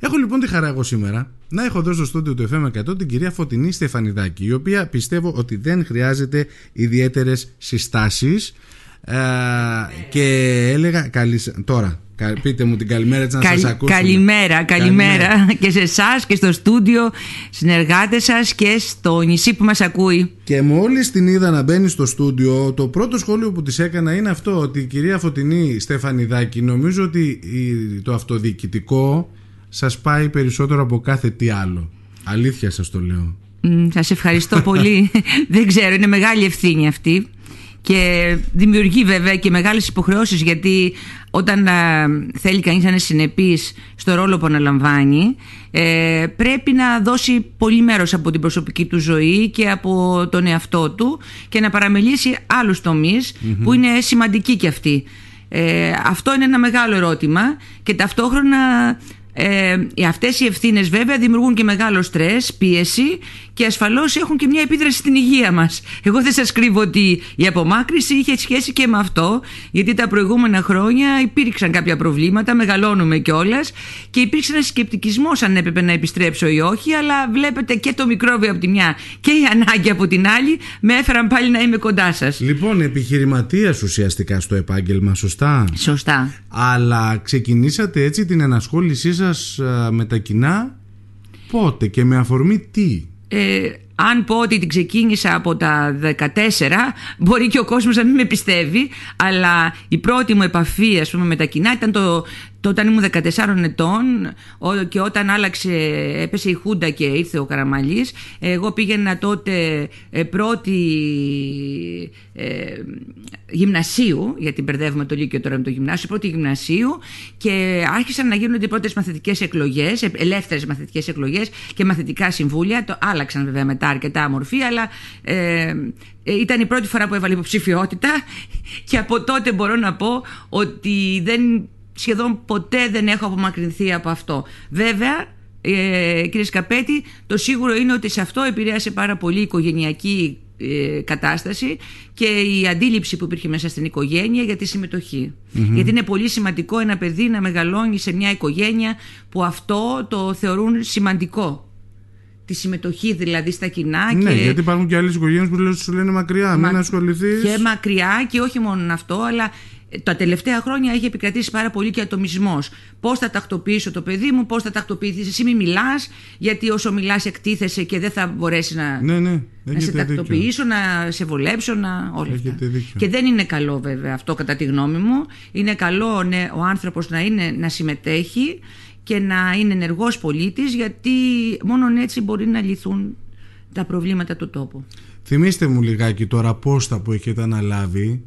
Έχω λοιπόν τη χαρά εγώ σήμερα να έχω εδώ στο στούντιο του FM 100 την κυρία Φωτεινή Στεφανιδάκη, η οποία πιστεύω ότι δεν χρειάζεται ιδιαίτερες συστάσεις. Ε, και έλεγα καλής, τώρα Πείτε μου την καλημέρα έτσι να Καλ, σας ακούσουμε. Καλημέρα, καλημέρα, και σε εσάς και στο στούντιο, συνεργάτες σας και στο νησί που μας ακούει. Και μόλις την είδα να μπαίνει στο στούντιο, το πρώτο σχόλιο που της έκανα είναι αυτό, ότι η κυρία Φωτεινή Στεφανιδάκη νομίζω ότι το αυτοδιοικητικό σας πάει περισσότερο από κάθε τι άλλο. Αλήθεια σας το λέω. Σας ευχαριστώ πολύ. Δεν ξέρω, είναι μεγάλη ευθύνη αυτή και δημιουργεί βέβαια και μεγάλες υποχρεώσεις γιατί όταν θέλει κανείς να είναι συνεπής στο ρόλο που αναλαμβάνει ε, πρέπει να δώσει πολύ μέρος από την προσωπική του ζωή και από τον εαυτό του και να παραμελήσει άλλους που είναι σημαντικοί και αυτοί. Ε, αυτό είναι ένα μεγάλο ερώτημα και ταυτόχρονα ε, αυτές οι ευθύνες βέβαια δημιουργούν και μεγάλο στρες, πίεση και ασφαλώς έχουν και μια επίδραση στην υγεία μας. Εγώ δεν σας κρύβω ότι η απομάκρυση είχε σχέση και με αυτό γιατί τα προηγούμενα χρόνια υπήρξαν κάποια προβλήματα, μεγαλώνουμε κιόλας και υπήρξε ένας σκεπτικισμός αν έπρεπε να επιστρέψω ή όχι αλλά βλέπετε και το μικρόβιο από τη μια και η ανάγκη από την άλλη με έφεραν πάλι να είμαι κοντά σας. Λοιπόν, επιχειρηματίας ουσιαστικά στο επάγγελμα, σωστά; Σωστά. Αλλά ξεκινήσατε έτσι την ενασχόλησή σας ε, με τα κοινά πότε και με αφορμή τι; Ε, αν πω ότι την ξεκίνησα από τα 14 μπορεί και ο κόσμος να μην με πιστεύει αλλά η πρώτη μου επαφή ας πούμε, με τα κοινά ήταν το, το όταν ήμουν 14 ετών και όταν άλλαξε, έπεσε η Χούντα και ήρθε ο Καραμαλής εγώ πήγαινα τότε ε, πρώτη ε, γυμνασίου γιατί μπερδεύουμε το Λύκειο τώρα με το γυμνάσιο πρώτη γυμνασίου και άρχισαν να γίνονται οι πρώτες μαθητικές εκλογές ελεύθερες μαθητικές εκλογές και μαθητικά συμβούλια. Το άλλαξαν βέβαια μετά αρκετά μορφή αλλά ε, ήταν η πρώτη φορά που έβαλε υποψηφιότητα. Και από τότε μπορώ να πω ότι δεν σχεδόν ποτέ δεν έχω απομακρυνθεί από αυτό. Βέβαια, ε, κύριε Σκαπέτη, το σίγουρο είναι ότι σε αυτό επηρέασε πάρα πολύ η οικογενειακή ε, κατάσταση και η αντίληψη που υπήρχε μέσα στην οικογένεια για τη συμμετοχη Γιατί είναι πολύ σημαντικό ένα παιδί να μεγαλώνει σε μια οικογένεια που αυτό το θεωρούν σημαντικό. Τη συμμετοχή δηλαδή στα κοινά. Ναι, και... γιατί υπάρχουν και άλλες οικογένειες που σου λένε μακριά, Μα... μην ασχοληθείς. Και μακριά και όχι μόνο αυτό, αλλά τα τελευταία χρόνια έχει επικρατήσει πάρα πολύ και ατομισμός. Πώς θα τακτοποιήσω το παιδί μου, πώς θα τακτοποιηθείς. Εσύ μην μιλάς, γιατί όσο μιλάς εκτίθεσαι και δεν θα μπορέσει να, ναι, ναι, να σε τακτοποιήσω, να σε βολέψω, να. Όλα αυτά. Και δεν είναι καλό βέβαια αυτό κατά τη γνώμη μου. Είναι καλό ναι, ο άνθρωπος να, να συμμετέχει και να είναι ενεργός πολίτης γιατί μόνο έτσι μπορεί να λυθούν τα προβλήματα του τόπου. Θυμήστε μου λιγάκι τώρα πόστα που έχετε αναλάβει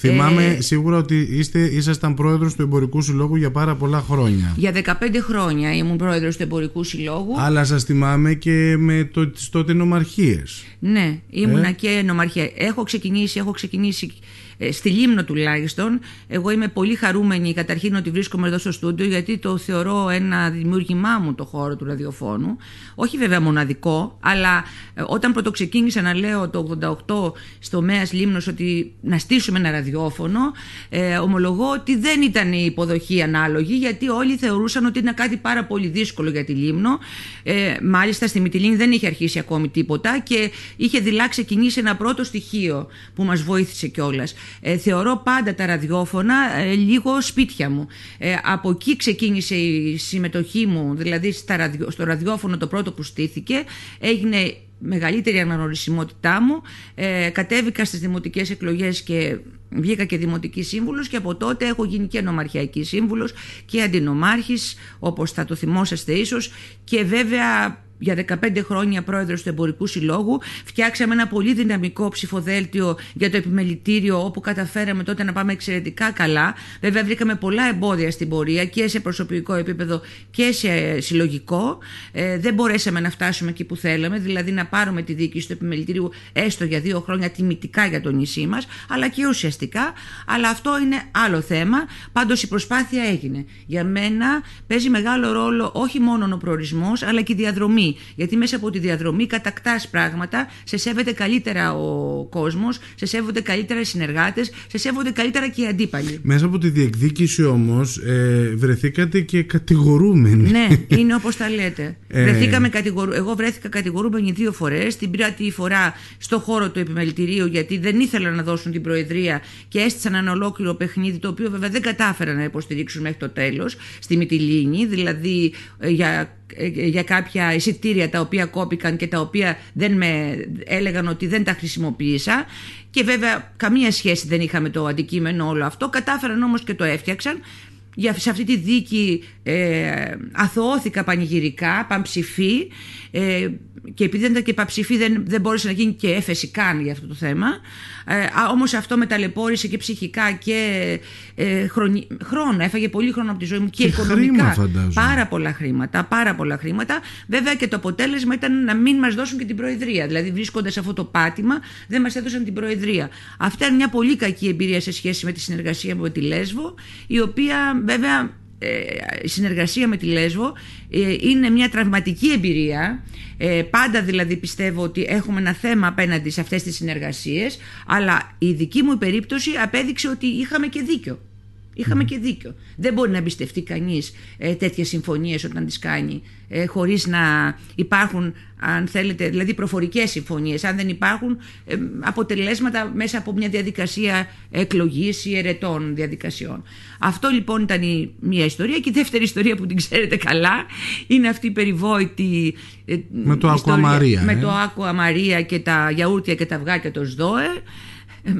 Θυμάμαι ε, σίγουρα ότι είστε, ήσασταν πρόεδρος του Εμπορικού Συλλόγου για πάρα πολλά χρόνια. Για 15 χρόνια ήμουν πρόεδρος του Εμπορικού Συλλόγου. Αλλά σας θυμάμαι και με το, τις τότε νομαρχίες. Ναι, ήμουνα ε; και νομαρχία. Έχω ξεκινήσει, έχω ξεκινήσει ε, στη Λίμνο τουλάχιστον. Εγώ είμαι πολύ χαρούμενη καταρχήν ότι βρίσκομαι εδώ στο στούντιο γιατί το θεωρώ ένα δημιούργημά μου το χώρο του ραδιοφώνου. Όχι βέβαια μοναδικό, αλλά ε, όταν πρωτοξεκίνησα να λέω το 88 στο ΜΕΑΣ Λίμνος ότι να στήσουμε ένα ραδιόφωνο, ε, ομολογώ ότι δεν ήταν η υποδοχή ανάλογη γιατί όλοι θεωρούσαν ότι είναι κάτι πάρα πολύ δύσκολο για τη Λίμνο. Ε, μάλιστα στη Μυτιλίνη δεν είχε αρχίσει ακόμη τίποτα και είχε δειλά ξεκινήσει ένα πρώτο στοιχείο που μας βοήθησε κιόλας. Ε, θεωρώ πάντα τα ραδιόφωνα ε, λίγο σπίτια μου. Ε, από εκεί ξεκίνησε η συμμετοχή μου, δηλαδή στα στο ραδιόφωνο το πρώτο που στήθηκε, έγινε μεγαλύτερη αναγνωρισιμότητά μου. Ε, κατέβηκα στις δημοτικές εκλογές και βγήκα και δημοτική σύμβουλος και από τότε έχω γίνει και νομαρχιακή σύμβουλος και αντινομάρχης όπως θα το θυμόσαστε ίσως και βέβαια για 15 χρόνια πρόεδρος του Εμπορικού Συλλόγου. Φτιάξαμε ένα πολύ δυναμικό ψηφοδέλτιο για το επιμελητήριο, όπου καταφέραμε τότε να πάμε εξαιρετικά καλά. Βέβαια, βρήκαμε πολλά εμπόδια στην πορεία και σε προσωπικό επίπεδο και σε συλλογικό. Ε, δεν μπορέσαμε να φτάσουμε εκεί που θέλαμε, δηλαδή να πάρουμε τη διοίκηση του επιμελητήριου έστω για δύο χρόνια τιμητικά για το νησί μας, αλλά και ουσιαστικά. Αλλά αυτό είναι άλλο θέμα. Πάντως η προσπάθεια έγινε. Για μένα παίζει μεγάλο ρόλο όχι μόνο ο προορισμός, αλλά και η διαδρομή διαδρομή. Γιατί μέσα από τη διαδρομή κατακτάς πράγματα, σε σέβεται καλύτερα ο κόσμος, σε σέβονται καλύτερα οι συνεργάτες, σε σέβονται καλύτερα και οι αντίπαλοι. Μέσα από τη διεκδίκηση όμως ε, βρεθήκατε και κατηγορούμενοι. Ναι, είναι όπως τα λέτε. Ε... Βρεθήκαμε κατηγορου... Εγώ βρέθηκα κατηγορούμενη δύο φορές. Την πρώτη φορά στο χώρο του επιμελητηρίου, γιατί δεν ήθελαν να δώσουν την Προεδρία και έστησαν ένα ολόκληρο παιχνίδι, το οποίο βέβαια δεν κατάφεραν να υποστηρίξουν μέχρι το τέλος στη Μυτιλίνη, δηλαδή ε, για ε, για κάποια εισιτήρια τα οποία κόπηκαν και τα οποία δεν με έλεγαν ότι δεν τα χρησιμοποίησα. Και βέβαια καμία σχέση δεν είχαμε το αντικείμενο όλο αυτό. Κατάφεραν όμως και το έφτιαξαν για, σε αυτή τη δίκη ε, αθωώθηκα πανηγυρικά, πανψηφί ε, και επειδή δεν ήταν και πανψηφί δεν, δεν μπόρεσε να γίνει και έφεση καν για αυτό το θέμα ε, όμως αυτό με ταλαιπώρησε και ψυχικά και ε, χρόνο, έφαγε πολύ χρόνο από τη ζωή μου και, και οικονομικά. Χρήμα, πάρα πολλά χρήματα, πάρα πολλά χρήματα. Βέβαια και το αποτέλεσμα ήταν να μην μας δώσουν και την Προεδρία. Δηλαδή βρίσκοντας αυτό το πάτημα δεν μας έδωσαν την Προεδρία. Αυτά είναι μια πολύ κακή εμπειρία σε σχέση με τη συνεργασία με τη Λέσβο, η οποία βέβαια ε, η συνεργασία με τη Λέσβο ε, είναι μια τραυματική εμπειρία. Ε, πάντα δηλαδή πιστεύω ότι έχουμε ένα θέμα απέναντι σε αυτές τις συνεργασίες αλλά η δική μου περίπτωση απέδειξε ότι είχαμε και δίκιο Είχαμε και δίκιο. Δεν μπορεί να εμπιστευτεί κανείς ε, τέτοιες συμφωνίες όταν τις κάνει ε, χωρίς να υπάρχουν, αν θέλετε, δηλαδή προφορικές συμφωνίες, αν δεν υπάρχουν ε, αποτελέσματα μέσα από μια διαδικασία εκλογής ή ερετών διαδικασιών. Αυτό λοιπόν ήταν η μία ιστορία και η δεύτερη ιστορία που την ξέρετε καλά είναι αυτή η περιβόητη ε, με το ιστορία, με το Άκου Αμαρία και τα γιαούρτια και τα αυγά και το ΣΔΟΕ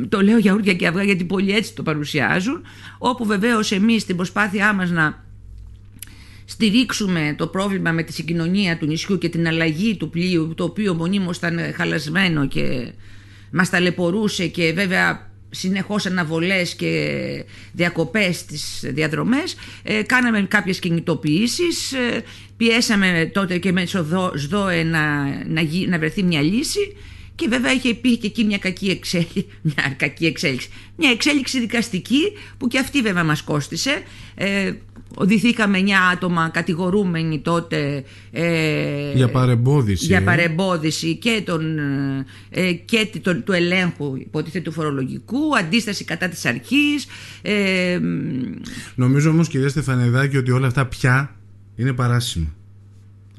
το λέω γιαούρτια και αυγά γιατί πολλοί έτσι το παρουσιάζουν, όπου βεβαίως εμείς στην προσπάθειά μας να στηρίξουμε το πρόβλημα με τη συγκοινωνία του νησιού και την αλλαγή του πλοίου, το οποίο μονίμως ήταν χαλασμένο και μας ταλαιπωρούσε και βέβαια συνεχώς αναβολές και διακοπές στις διαδρομές ε, κάναμε κάποιες κινητοποιήσεις ε, πιέσαμε τότε και με ΣΔΟΕ να, να, να βρεθεί μια λύση και βέβαια είχε υπήρχε και εκεί μια κακή εξέλιξη, μια κακή εξέλιξη, μια εξέλιξη δικαστική που και αυτή βέβαια μας κόστησε. Ε, οδηθήκαμε 9 άτομα κατηγορούμενοι τότε ε, για παρεμπόδιση, για ε. παρεμπόδιση και, τον, ε, και τον, του ελέγχου υποτίθεται του φορολογικού, αντίσταση κατά της αρχής. Ε, Νομίζω όμως κυρία Στεφανεδάκη ότι όλα αυτά πια είναι παράσιμα.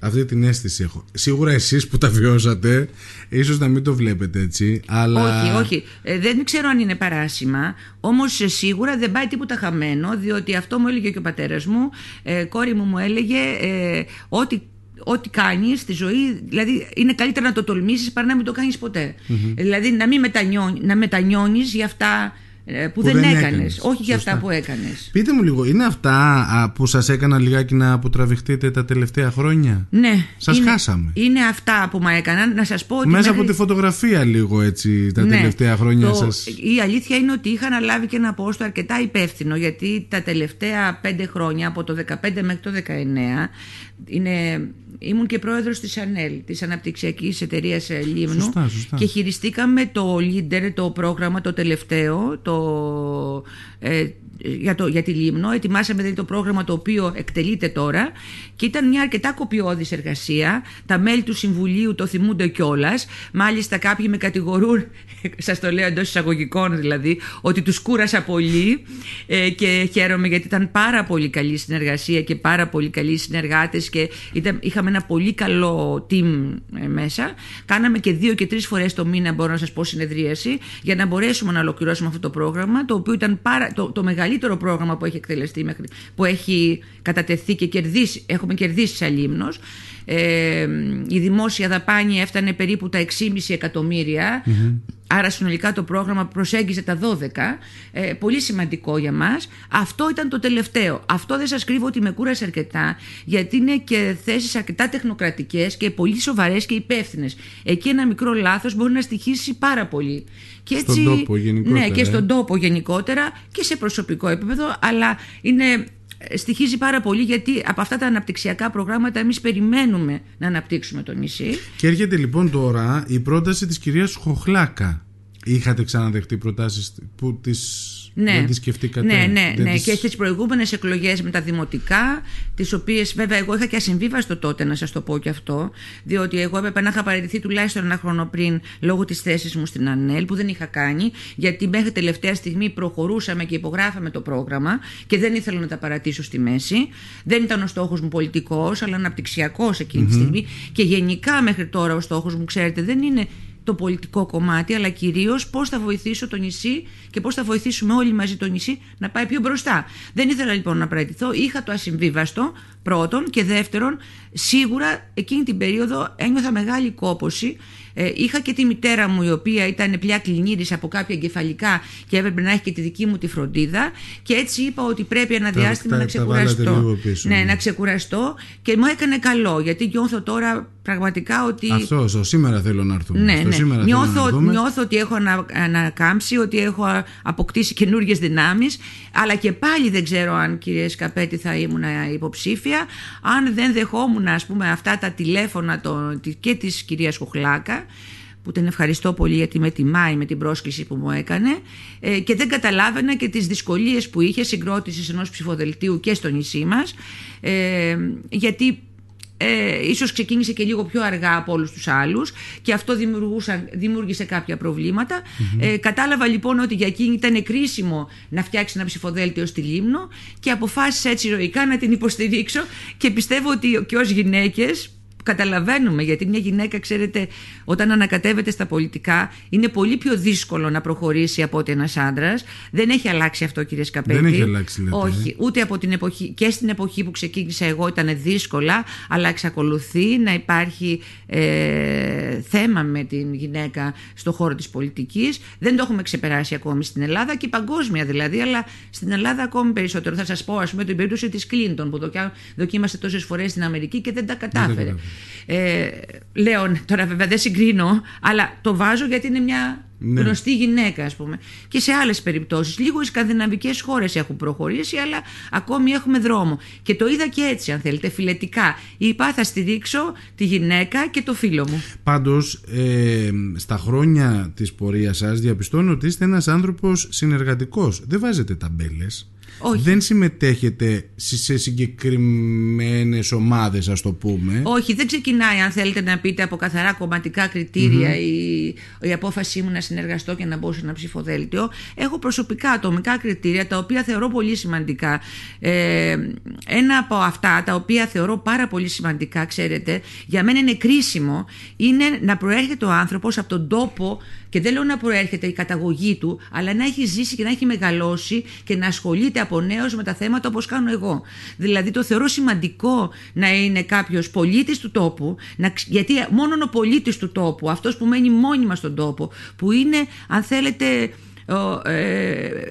Αυτή την αίσθηση έχω. Σίγουρα εσείς που τα βιώσατε, ίσως να μην το βλέπετε έτσι, αλλά... Όχι, όχι. Ε, δεν ξέρω αν είναι παράσημα, όμως σίγουρα δεν πάει τίποτα χαμένο, διότι αυτό μου έλεγε και ο πατέρας μου, ε, κόρη μου μου έλεγε ε, ότι ό,τι κάνεις στη ζωή, δηλαδή είναι καλύτερα να το τολμήσεις παρά να μην το κάνεις ποτέ. Δηλαδή να μην μετανιώνει, να μετανιώνεις για αυτά ε, που, δεν, δεν έκανες. Όχι για αυτά που έκανες. Πείτε μου λίγο, είναι αυτά που σας έκαναν λιγάκι να αποτραβηχτείτε τα τελευταία χρόνια; Ναι. Σας χάσαμε. Είναι αυτά που με έκαναν. Να σας πω ότι. Μέσα από τη φωτογραφία, λίγο έτσι, τα ναι. τελευταία χρόνια το... σας. Η αλήθεια είναι ότι είχα αναλάβει και ένα πόστο αρκετά υπεύθυνο, γιατί τα τελευταία πέντε χρόνια, από το 2015 μέχρι το 2019, είναι ήμουν και πρόεδρος της ΑΝΕΛ, της Αναπτυξιακής Εταιρείας ε, Λίμνου σωστά, σωστά. και χειριστήκαμε το Leader, το πρόγραμμα το τελευταίο, το, ε, για, το, για τη Λίμνο. Ετοιμάσαμε δηλαδή το πρόγραμμα το οποίο εκτελείται τώρα και ήταν μια αρκετά κοπιώδης εργασία. Τα μέλη του Συμβουλίου το θυμούνται κιόλας. Μάλιστα κάποιοι με κατηγορούν, σας το λέω εντός εισαγωγικών δηλαδή, ότι τους κούρασα πολύ ε, και χαίρομαι γιατί ήταν πάρα πολύ καλή συνεργασία και πάρα πολύ καλοί συνεργάτες και ήταν, είχαμε ένα πολύ καλό team ε, μέσα. Κάναμε και δύο και τρεις φορές το μήνα μπορώ να σας πω συνεδρίαση για να μπορέσουμε να ολοκληρώσουμε αυτό το πρόγραμμα το οποίο ήταν πάρα, το, το μεγαλύτερο πρόγραμμα που έχει εκτελεστεί μέχρι, που έχει κατατεθεί και κερδίσει, έχουμε κερδίσει σαν Λίμνος. Ε, η δημόσια δαπάνη έφτανε περίπου τα 6,5 εκατομμύρια άρα συνολικά το πρόγραμμα προσέγγιζε τα 12 ε, πολύ σημαντικό για μας αυτό ήταν το τελευταίο αυτό δεν σας κρύβω ότι με κούρασε αρκετά γιατί είναι και θέσεις αρκετά τεχνοκρατικές και πολύ σοβαρές και υπεύθυνες. εκεί ένα μικρό λάθος μπορεί να στοιχήσει πάρα πολύ και έτσι, στον τόπο γενικότερα. Ναι, και στον τόπο γενικότερα και σε προσωπικό επίπεδο, αλλά είναι στοιχίζει πάρα πολύ γιατί από αυτά τα αναπτυξιακά προγράμματα εμείς περιμένουμε να αναπτύξουμε το νησί. Και έρχεται λοιπόν τώρα η πρόταση της κυρίας Χοχλάκα. Είχατε ξαναδεχτεί προτάσεις που τις Ναι. Δεν τη σκεφτήκατε; Ναι, ναι, δεν ναι. τις- Και στις προηγούμενες εκλογές με τα δημοτικά, τις οποίες βέβαια εγώ είχα και ασυμβίβαστο τότε, να σας το πω και αυτό, διότι εγώ έπρεπε να είχα παραιτηθεί τουλάχιστον ένα χρόνο πριν λόγω της θέσης μου στην ΑΝΕΛ, που δεν είχα κάνει, γιατί μέχρι τελευταία στιγμή προχωρούσαμε και υπογράφαμε το πρόγραμμα και δεν ήθελα να τα παρατήσω στη μέση. Δεν ήταν ο στόχος μου πολιτικός, αλλά αναπτυξιακός εκείνη τη στιγμή. Και γενικά μέχρι τώρα ο στόχος μου, ξέρετε, δεν είναι το πολιτικό κομμάτι, αλλά κυρίως πώς θα βοηθήσω το νησί και πώς θα βοηθήσουμε όλοι μαζί το νησί να πάει πιο μπροστά. Δεν ήθελα λοιπόν να παραιτηθώ. Είχα το ασυμβίβαστο πρώτον και δεύτερον, σίγουρα εκείνη την περίοδο ένιωθα μεγάλη κόποση. Ε, είχα και τη μητέρα μου η οποία ήταν πια κλινήρης από κάποια εγκεφαλικά και έπρεπε να έχει και τη δική μου τη φροντίδα και έτσι είπα ότι πρέπει ένα Τα- διάστημα τα- να τα βάλατε ξεκουραστώ. λίγο πίσω, ναι, ναι. να ξεκουραστώ και μου έκανε καλό γιατί νιώθω τώρα πραγματικά ότι Αυτό, στο σήμερα θέλω να έρθουμε. ναι, στο ναι. σήμερα Νιώθω, θέλω να δούμε. νιώθω ότι έχω ανα, ανακάμψει, ότι έχω αποκτήσει καινούργιες δυνάμεις, αλλά και πάλι δεν ξέρω αν κύριε Σκαπέτη θα ήμουν υποψήφια, αν δεν δεχόμουν ας πούμε αυτά τα τηλέφωνα το, και της κυρίας Κοχλάκα, που την ευχαριστώ πολύ γιατί με τιμάει με την πρόσκληση που μου έκανε ε, και δεν καταλάβαινα και τις δυσκολίες που είχε συγκρότησης ενός ψηφοδελτίου και στο νησί μας ε, γιατί ε, ίσως ξεκίνησε και λίγο πιο αργά από όλους τους άλλους και αυτό δημιουργούσαν, δημιούργησε κάποια προβλήματα. Ε, κατάλαβα λοιπόν ότι για εκείνη ήταν κρίσιμο να φτιάξει ένα ψηφοδέλτιο στη Λίμνο και αποφάσισα έτσι ηρωικά να την υποστηρίξω και πιστεύω ότι και ως γυναίκες καταλαβαίνουμε γιατί μια γυναίκα ξέρετε όταν ανακατεύεται στα πολιτικά είναι πολύ πιο δύσκολο να προχωρήσει από ότι ένας άντρας. Δεν έχει αλλάξει αυτό κύριε Σκαπέτη Δεν έχει αλλάξει, λέτε, όχι ούτε από την εποχή και στην εποχή που ξεκίνησα εγώ ήταν δύσκολα αλλά εξακολουθεί να υπάρχει ε, θέμα με την γυναίκα στο χώρο της πολιτικής. Δεν το έχουμε ξεπεράσει ακόμη στην Ελλάδα και παγκόσμια δηλαδή αλλά στην Ελλάδα ακόμη περισσότερο. Θα σας πω ας πούμε την περίπτωση της Κλίντον που δοκιά- δοκίμασε τόσες φορές στην Αμερική και δεν τα κατάφερε. κατάφερε. Ε, λέω τώρα βέβαια δεν συγκρίνω αλλά το βάζω γιατί είναι μια Ναι. γνωστή γυναίκα ας πούμε και σε άλλες περιπτώσεις λίγο οι σκανδιναβικές χώρες έχουν προχωρήσει αλλά ακόμη έχουμε δρόμο και το είδα και έτσι αν θέλετε φιλετικά είπα θα στηρίξω τη γυναίκα και το φίλο μου Πάντως, ε, στα χρόνια της πορείας σας διαπιστώνω ότι είστε ένας άνθρωπος συνεργατικός. Δεν βάζετε ταμπέλες. Όχι. Δεν συμμετέχετε σε σε συγκεκριμένες ομάδες, ας το πούμε. Όχι, δεν ξεκινάει αν θέλετε να πείτε από καθαρά κομματικά κριτήρια η, η απόφασή μου να συνεργαστώ και να μπω σε ένα ψηφοδέλτιο. Έχω προσωπικά ατομικά κριτήρια τα οποία θεωρώ πολύ σημαντικά. Ε, ένα από αυτά τα οποία θεωρώ πάρα πολύ σημαντικά, ξέρετε, για μένα είναι κρίσιμο, είναι να προέρχεται ο άνθρωπος από τον τόπο και δεν λέω να προέρχεται η καταγωγή του, αλλά να έχει ζήσει και να έχει μεγαλώσει και να ασχολείται από νέος με τα θέματα όπως κάνω εγώ. Δηλαδή το θεωρώ σημαντικό να είναι κάποιος πολίτης του τόπου, να, ξ- γιατί μόνο ο πολίτης του τόπου, αυτός που μένει μόνιμα στον τόπο, που είναι αν θέλετε ο, ε, βγει-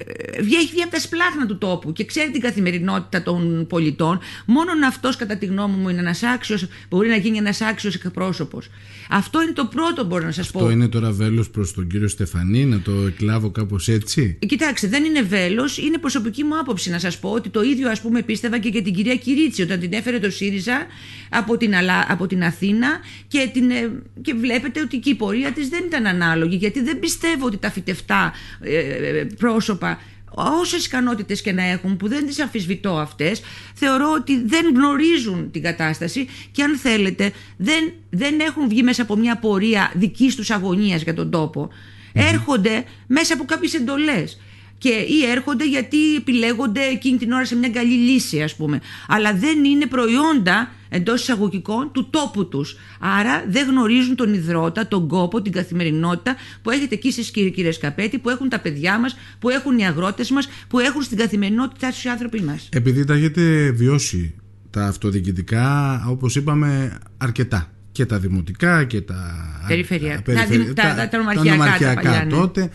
έχει βγει από τα σπλάχνα του τόπου και ξέρει την καθημερινότητα των πολιτών. Μόνον αυτός κατά τη γνώμη μου είναι ένας άξιος, μπορεί να γίνει ένας άξιος εκπρόσωπος. Αυτό είναι το πρώτο μπορώ να σας πω. Το είναι τώρα βέλος προς τον κύριο Στεφανή, να το εκλάβω κάπως έτσι; Κοιτάξτε, δεν είναι βέλος, είναι προσωπική μου άποψη να σας πω ότι το ίδιο ας πούμε πίστευα και για την κυρία Κυρίτσι όταν την έφερε το ΣΥΡΙΖΑ από την, Αλα- από την Αθήνα και, την, ε, και βλέπετε ότι και η πορεία της δεν ήταν ανάλογη γιατί δεν πιστεύω ότι τα φυτευτά ε, ε, πρόσωπα όσες ικανότητες και να έχουν, που δεν τις αμφισβητώ αυτές, θεωρώ ότι δεν γνωρίζουν την κατάσταση και αν θέλετε, δεν, δεν έχουν βγει μέσα από μια πορεία δικής τους αγωνίας για τον τόπο. Έρχονται μέσα από κάποιες εντολές. Και ή έρχονται γιατί επιλέγονται εκείνη την ώρα σε μια καλή λύση, ας πούμε. Αλλά δεν είναι προϊόντα εντός εισαγωγικών του τόπου τους. Άρα δεν γνωρίζουν τον υδρότα, τον κόπο, την καθημερινότητα που έχετε εκεί στις κύριε, κύριε Σκαπέτη, που έχουν τα παιδιά μας, που έχουν οι αγρότες μας, που έχουν στην καθημερινότητά τους οι άνθρωποι μας. Επειδή τα έχετε βιώσει τα αυτοδιοικητικά, όπως είπαμε, αρκετά. Και τα δημοτικά και τα, Περιφερειακά. τα, Τα- τα- τα- τα νομαρχιακά, τα παλιά, ναι. τότε.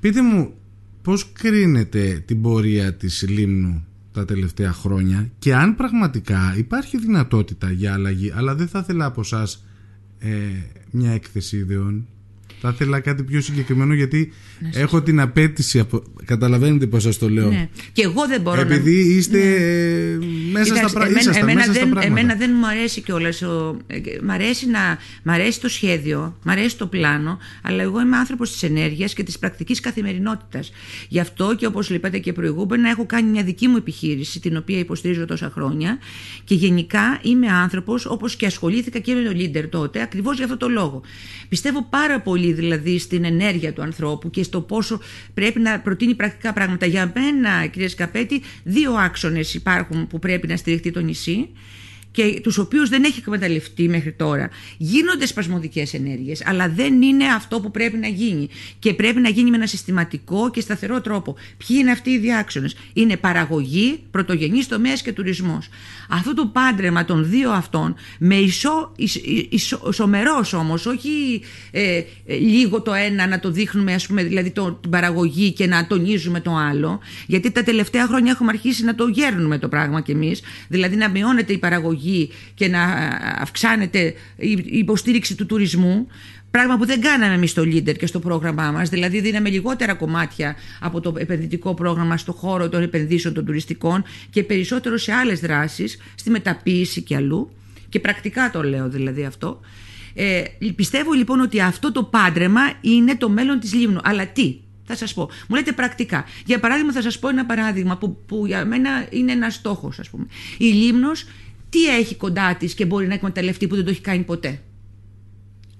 Πείτε μου, πώς κρίνετε την πορεία της Λίμνου τα τελευταία χρόνια και αν πραγματικά υπάρχει δυνατότητα για αλλαγή, αλλά δεν θα ήθελα από εσά μια έκθεση ιδεών. Θα ήθελα κάτι πιο συγκεκριμένο γιατί έχω την απέτηση από... Καταλαβαίνετε πώς σας το λέω. Ναι. Και εγώ δεν μπορώ Επειδή να... είστε ε, μέσα στα πρα- εμένα, ήσασταν εμένα μέσα στα δεν, πράγματα. εμένα δεν μου αρέσει κιόλας. Μ' αρέσει, να, μ' αρέσει το σχέδιο, μ' αρέσει το πλάνο, αλλά εγώ είμαι άνθρωπος της ενέργειας και της πρακτικής καθημερινότητας. Γι' αυτό και όπως είπατε και προηγούμενα, έχω κάνει μια δική μου επιχείρηση, την οποία υποστηρίζω τόσα χρόνια και γενικά είμαι άνθρωπος, όπως και ασχολήθηκα και με το Leader τότε, ακριβώς για αυτό το λόγο. Πιστεύω πάρα πολύ δηλαδή στην ενέργεια του ανθρώπου και στο πόσο πρέπει να προτείνει πρακτικά πράγματα. Για μένα, κύριε Σκαπέτη, δύο άξονες υπάρχουν που πρέπει να στηριχτεί το νησί και τους οποίους δεν έχει εκμεταλλευτεί μέχρι τώρα. Γίνονται σπασμωδικές ενέργειες, αλλά δεν είναι αυτό που πρέπει να γίνει. Και πρέπει να γίνει με ένα συστηματικό και σταθερό τρόπο. Ποιοι είναι αυτοί οι διάξονες; Είναι παραγωγή, πρωτογενής τομέας και τουρισμός. Αυτό το πάντρεμα των δύο αυτών, με ισο, ισο, ισο, ισομερός όμως, όχι ε, ε, λίγο το ένα να το δείχνουμε, ας πούμε, δηλαδή το, την παραγωγή και να τονίζουμε το άλλο, γιατί τα τελευταία χρόνια έχουμε αρχίσει να το γέρνουμε το πράγμα κι εμείς, δηλαδή να μειώνεται η παραγωγή και να αυξάνεται η υποστήριξη του τουρισμού. Πράγμα που δεν κάναμε εμείς στο Leader και στο πρόγραμμά μας. Δηλαδή, δίναμε λιγότερα κομμάτια από το επενδυτικό πρόγραμμα στο χώρο των επενδύσεων των τουριστικών και περισσότερο σε άλλες δράσεις, στη μεταποίηση και αλλού. Και πρακτικά το λέω δηλαδή αυτό. Ε, πιστεύω λοιπόν ότι αυτό το πάντρεμα είναι το μέλλον της Λίμνου. Αλλά τι, θα σας πω. Μου λέτε πρακτικά. Για παράδειγμα θα σας πω ένα παράδειγμα που, που για μένα είναι ένας στόχος ας πούμε. Η Λίμνος τι έχει κοντά της και μπορεί να εκμεταλλευτεί που δεν το έχει κάνει ποτέ;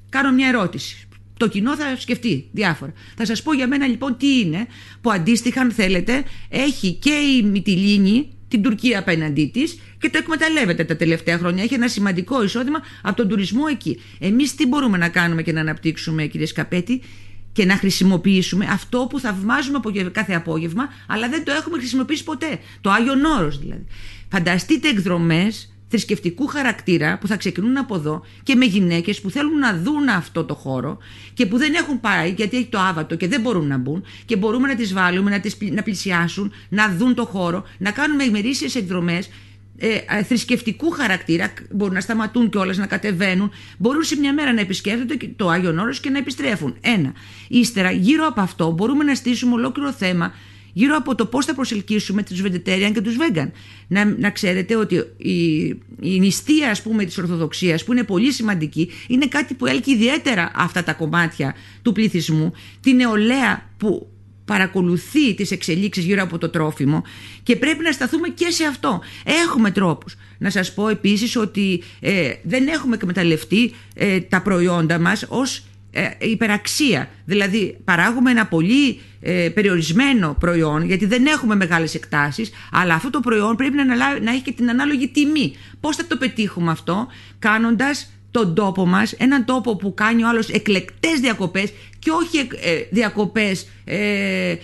Κάνω μια ερώτηση. Το κοινό θα σκεφτεί διάφορα. Θα σας πω για μένα λοιπόν τι είναι που αντίστοιχα αν θέλετε έχει και η Μυτιλίνη την Τουρκία απέναντί της και το εκμεταλλεύεται τα τελευταία χρόνια. Έχει ένα σημαντικό εισόδημα από τον τουρισμό εκεί. Εμείς τι μπορούμε να κάνουμε και να αναπτύξουμε, κύριε Σκαπέτη, και να χρησιμοποιήσουμε αυτό που θαυμάζουμε από κάθε απόγευμα, αλλά δεν το έχουμε χρησιμοποιήσει ποτέ. Το Άγιο Όρος δηλαδή. Φανταστείτε εκδρομές θρησκευτικού χαρακτήρα που θα ξεκινούν από εδώ και με γυναίκες που θέλουν να δουν αυτό το χώρο και που δεν έχουν πάει γιατί έχει το άβατο και δεν μπορούν να μπουν και μπορούμε να τις βάλουμε, να, τις, να πλησιάσουν, να δουν το χώρο, να κάνουμε ημερήσιες εκδρομές ε, θρησκευτικού χαρακτήρα, μπορούν να σταματούν κιόλας, να κατεβαίνουν, μπορούν σε μια μέρα να επισκέπτονται το Άγιο Όρος και να επιστρέφουν. Ένα. Ύστερα, γύρω από αυτό, μπορούμε να στήσουμε ολόκληρο θέμα γύρω από το πώς θα προσελκύσουμε τους vegetarian και τους vegan. Να, να ξέρετε ότι η, η νηστεία ας πούμε της Ορθοδοξίας που είναι πολύ σημαντική είναι κάτι που έλκει ιδιαίτερα αυτά τα κομμάτια του πληθυσμού, την νεολαία που παρακολουθεί τις εξελίξεις γύρω από το τρόφιμο και πρέπει να σταθούμε και σε αυτό. Έχουμε τρόπους. Να σας πω επίσης ότι ε, δεν έχουμε εκμεταλλευτεί ε, τα προϊόντα μας ως ε, υπεραξία. Δηλαδή παράγουμε ένα πολύ ε, περιορισμένο προϊόν γιατί δεν έχουμε μεγάλες εκτάσεις αλλά αυτό το προϊόν πρέπει να, να έχει και την ανάλογη τιμή. Πώς θα το πετύχουμε αυτό; Κάνοντας τον τόπο μας, έναν τόπο που κάνει ο άλλος εκλεκτές διακοπές και όχι ε, διακοπές ε,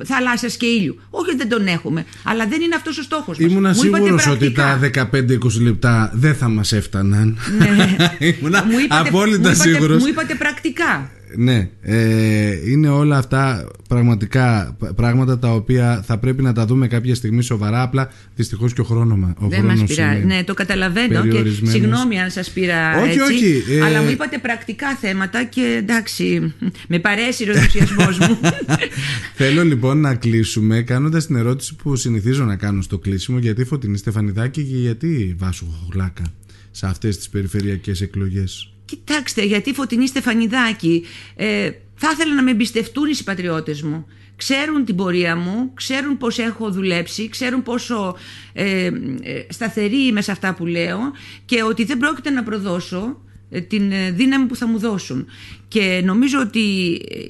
ε, θαλάσσιας και ήλιου. Όχι δεν τον έχουμε, αλλά δεν είναι αυτός ο στόχος μας. Ήμουνα σίγουρος ότι τα 15-20 λεπτά δεν θα μας έφταναν. Ναι. Ήμουνα μου είπατε, απόλυτα μου είπατε, σίγουρος. Μου είπατε πρακτικά. Ναι, ε, είναι όλα αυτά πραγματικά πράγματα τα οποία θα πρέπει να τα δούμε κάποια στιγμή σοβαρά. Απλά δυστυχώς και ο χρόνος ο Δεν μας πειράζει. Ναι, το καταλαβαίνω και συγγνώμη αν σας πήρα όχι, έτσι. Όχι, ε... Αλλά μου είπατε πρακτικά θέματα και εντάξει, με παρέσει ο ενθουσιασμός μου. Θέλω λοιπόν να κλείσουμε κάνοντας την ερώτηση που συνηθίζω να κάνω στο κλείσιμο. Γιατί Φωτεινή Στεφανιδάκη και γιατί Βάσο Χοχλάκα σε αυτές τις περιφερειακές εκλογές; Κοιτάξτε, γιατί Φωτεινή Στεφανιδάκη ε, θα ήθελα να με εμπιστευτούν οι συμπατριώτες μου. Ξέρουν την πορεία μου, ξέρουν πώς έχω δουλέψει, ξέρουν πόσο ε, ε, σταθερή είμαι σε αυτά που λέω και ότι δεν πρόκειται να προδώσω την δύναμη που θα μου δώσουν. Και νομίζω ότι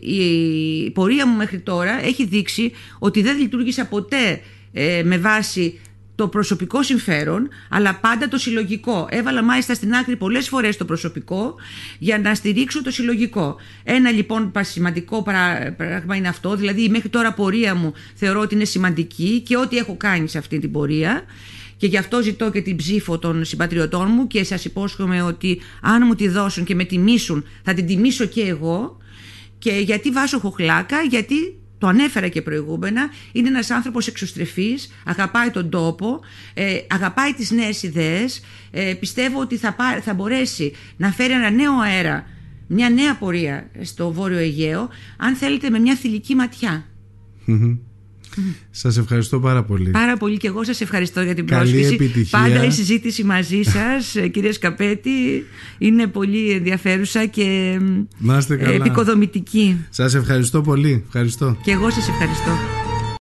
η πορεία μου μέχρι τώρα έχει δείξει ότι δεν λειτουργήσα ποτέ με βάση το προσωπικό συμφέρον, αλλά πάντα το συλλογικό. Έβαλα μάλιστα στην άκρη πολλές φορές το προσωπικό για να στηρίξω το συλλογικό. Ένα λοιπόν σημαντικό πράγμα είναι αυτό, δηλαδή μέχρι τώρα πορεία μου θεωρώ ότι είναι σημαντική και ό,τι έχω κάνει σε αυτή την πορεία και γι' αυτό ζητώ και την ψήφο των συμπατριωτών μου και σας υπόσχομαι ότι αν μου τη δώσουν και με τιμήσουν θα την τιμήσω και εγώ και γιατί βάζω χοχλάκα, γιατί το ανέφερα και προηγούμενα, είναι ένας άνθρωπος εξωστρεφής, αγαπάει τον τόπο, ε, αγαπάει τις νέες ιδέες, ε, πιστεύω ότι θα, θα μπορέσει να φέρει ένα νέο αέρα, μια νέα πορεία στο Βόρειο Αιγαίο, αν θέλετε με μια θηλυκή ματιά. Σας ευχαριστώ πάρα πολύ. Πάρα πολύ και εγώ σας ευχαριστώ για την Καλή πρόσκληση. επιτυχία. Πάντα η συζήτηση μαζί σας, ε, κύριε Σκαπέτη, είναι πολύ ενδιαφέρουσα και Να είστε καλά. επικοδομητική. Σας ευχαριστώ πολύ. Ευχαριστώ. Και εγώ σας ευχαριστώ.